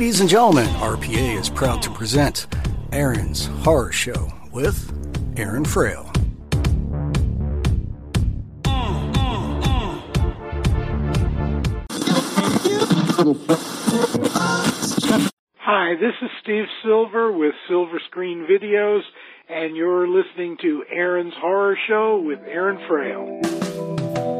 Ladies and gentlemen, RPA is proud to present Aaron's Horror Show with Aaron Frale. Hi, this is Steve Silver with Silver Screen Videos, and you're listening to Aaron's Horror Show with Aaron Frale.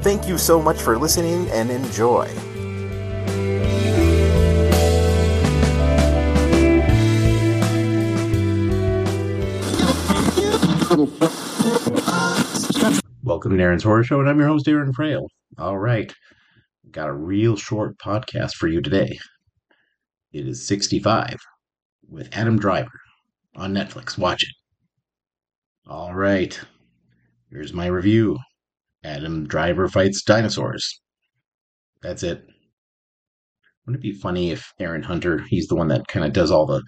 Thank you so much for listening and enjoy. Welcome to Aaron's Horror Show, and I'm your host, Aaron Frale. All right, got a real short podcast for you today. It is 65 with Adam Driver on Netflix. Watch it. All right, here's my review. Adam Driver fights dinosaurs. That's it. Wouldn't it be funny if Aaron Hunter, he's the one that kind of does all the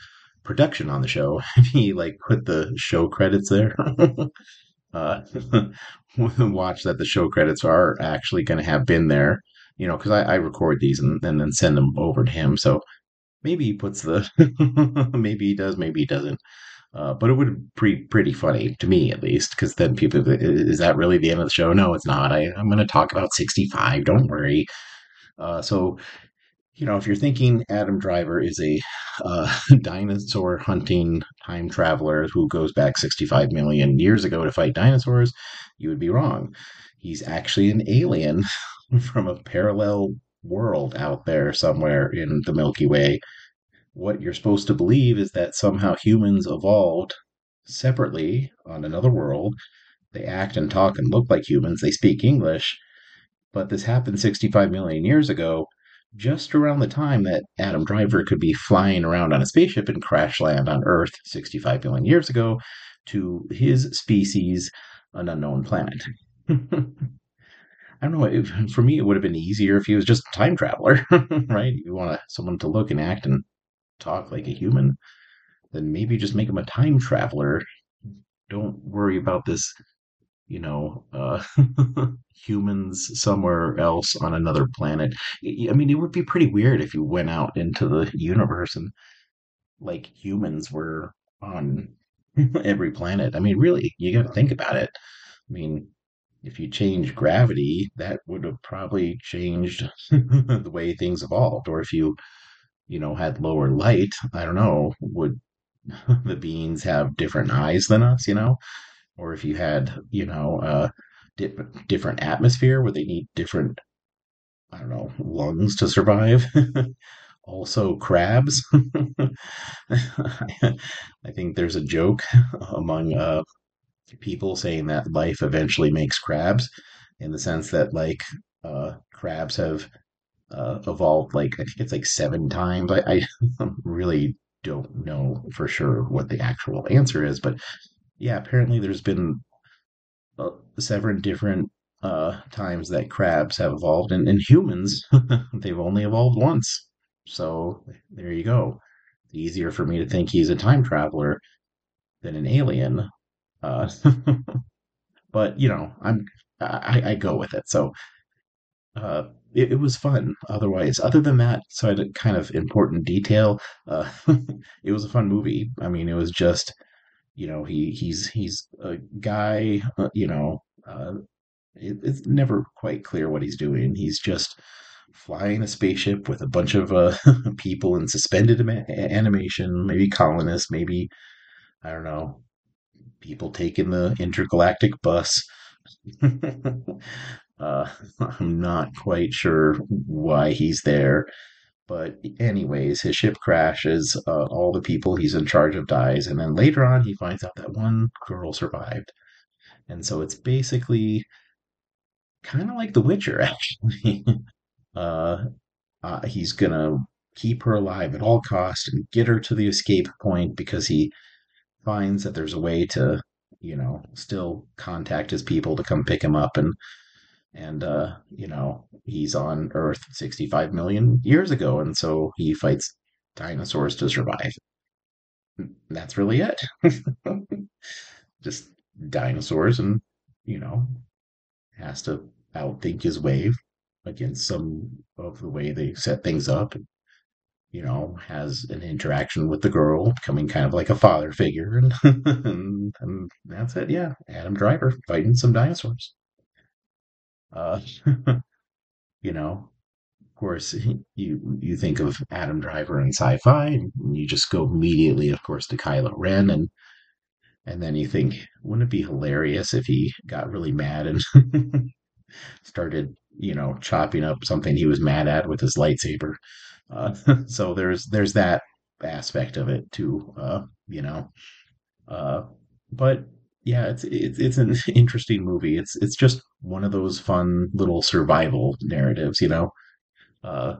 production on the show, if he like put the show credits there? uh, watch that the show credits are actually going to have been there, you know, because I, I, record these and, and then send them over to him. So maybe he puts the, maybe he does, maybe he doesn't. Uh, but it would be pretty funny to me, at least, because then people, is that really the end of the show? No, it's not. I, I'm going to talk about 65. Don't worry. Uh, so, you know, if you're thinking Adam Driver is a uh, dinosaur hunting time traveler who goes back 65 million years ago to fight dinosaurs, you would be wrong. He's actually an alien from a parallel world out there somewhere in the Milky Way what you're supposed to believe is that somehow humans evolved separately on another world. They act and talk and look like humans, they speak English, but this happened 65 million years ago, just around the time that Adam Driver could be flying around on a spaceship and crash land on Earth 65 million years ago to his species, an unknown planet. I don't know. For me, it would have been easier if he was just a time traveler, right? You want someone to look and act and talk like a human, then maybe just make him a time traveler. Don't worry about this, you know, uh, humans somewhere else on another planet. I mean, it would be pretty weird if you went out into the universe and like humans were on every planet. I mean, really, you got to think about it. I mean, if you change gravity, that would have probably changed the way things evolved. Or if you you know, had lower light, I don't know, would the beings have different eyes than us, you know? Or if you had, you know, uh, di- different atmosphere, would they need different, I don't know, lungs to survive? also, crabs. I think there's a joke among uh, people saying that life eventually makes crabs, in the sense that, like, uh, crabs have uh, evolved like I think it's like seven times. I, I really don't know for sure what the actual answer is, but yeah, apparently there's been uh, seven different uh, times that crabs have evolved, and, and humans they've only evolved once. So there you go. Easier for me to think he's a time traveler than an alien. Uh, but you know, I'm I, I go with it. So uh, it, it was fun. Otherwise, other than that, had a kind of important detail. Uh, it was a fun movie. I mean, it was just you know he he's he's a guy. Uh, you know, uh, it, it's never quite clear what he's doing. He's just flying a spaceship with a bunch of uh, people in suspended animation, maybe colonists, maybe I don't know, people taking the intergalactic bus. uh, I'm not quite sure why he's there. But anyways, his ship crashes. Uh, all the people he's in charge of dies, and then later on, he finds out that one girl survived. And so it's basically kind of like The Witcher, actually. uh, uh, he's gonna keep her alive at all costs and get her to the escape point because he finds that there's a way to, you know, still contact his people to come pick him up and and uh, you know, he's on Earth 65 million years ago, and so he fights dinosaurs to survive. That's really it. Just dinosaurs and, you know, has to outthink his way against some of the way they set things up. And, you know, has an interaction with the girl, becoming kind of like a father figure, and, and, and that's it. Yeah, Adam Driver fighting some dinosaurs. Uh, you know, of course, you you think of Adam Driver and sci-fi, and you just go immediately, of course, to Kylo Ren, and and then you think, wouldn't it be hilarious if he got really mad and started, you know, chopping up something he was mad at with his lightsaber? Uh, so there's there's that aspect of it too, uh, you know. Uh, but yeah, it's it's it's an interesting movie. It's it's just one of those fun little survival narratives, you know. Uh,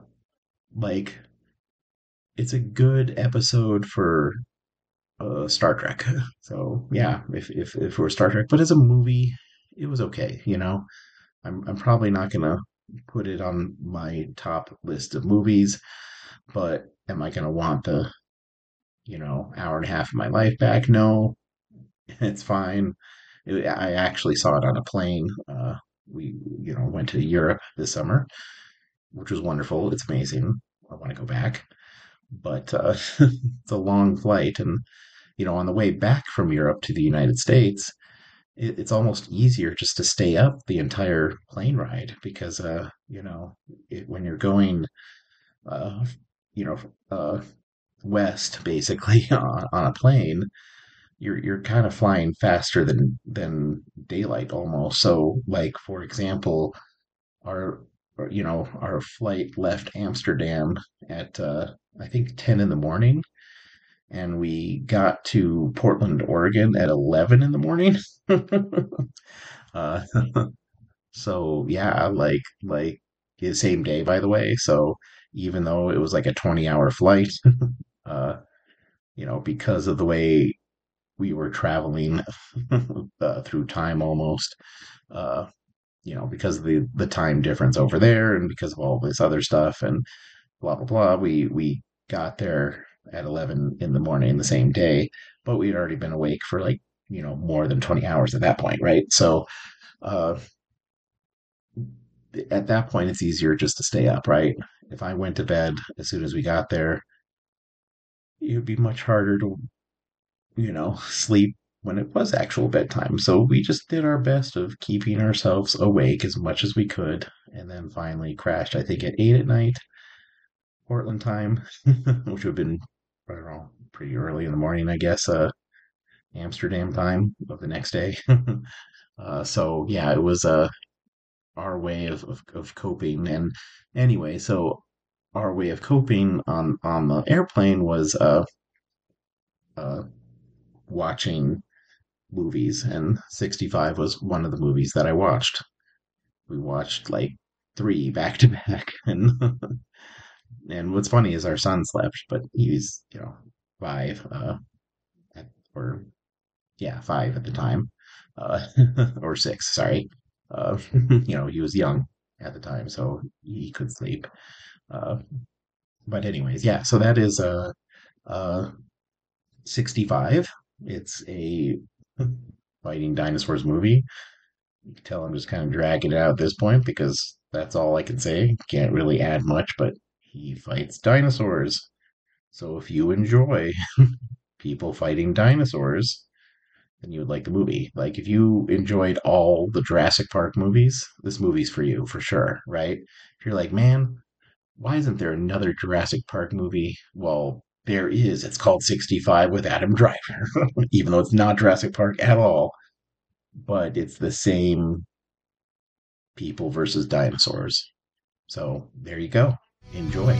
like it's a good episode for uh, Star Trek. So yeah, if if if we're Star Trek, but as a movie, it was okay. You know, I'm I'm probably not gonna put it on my top list of movies, but am I gonna want the you know hour and a half of my life back? No, it's fine. I actually saw it on a plane. Uh, we you know went to Europe this summer, which was wonderful. It's amazing. I want to go back, but uh, it's a long flight, and you know, on the way back from Europe to the United States, it, it's almost easier just to stay up the entire plane ride because, uh, you know, it, when you're going, uh, you know, uh, west basically on, on a plane, you're you're kind of flying faster than than daylight almost. So, like for example, our you know our flight left Amsterdam at uh, I think ten in the morning and we got to Portland, Oregon at 11 in the morning. uh, so yeah, like like the same day, by the way. So even though it was like a 20 hour flight, uh, you know, because of the way we were traveling uh, through time almost, uh, you know, because of the the time difference over there, and because of all this other stuff, and blah blah blah, we we got there at 11 in the morning the same day, but we had already been awake for like, you know, more than 20 hours at that point, right? So, uh, at that point, it's easier just to stay up, right? If I went to bed as soon as we got there, it would be much harder to, you know, sleep when it was actual bedtime. So we just did our best of keeping ourselves awake as much as we could, and then finally crashed, I think, at 8 at night, Portland time, which would have been, I don't know, pretty early in the morning, I guess, uh, Amsterdam time of the next day. uh, so yeah, it was uh, our way of, of, of coping. And anyway, so our way of coping on on the airplane was uh, uh, watching movies, and 65 was one of the movies that I watched. We watched like three back to back, and and what's funny is our son slept, but he's you know five, uh, at, or yeah, five at the time, uh, or six, sorry. Uh, you know, he was young at the time, so he could sleep. Uh, but anyways, yeah, so that is uh, uh, 65. It's a fighting dinosaurs movie. You can tell I'm just kind of dragging it out at this point because That's all I can say. Can't really add much, but he fights dinosaurs. So if you enjoy people fighting dinosaurs, then you would like the movie. Like if you enjoyed all the Jurassic Park movies, this movie's for you for sure, right? If you're like, man, why isn't there another Jurassic Park movie? Well, there is. It's called 65 with Adam Driver, even though it's not Jurassic Park at all, but it's the same people versus dinosaurs. So there you go. Enjoy.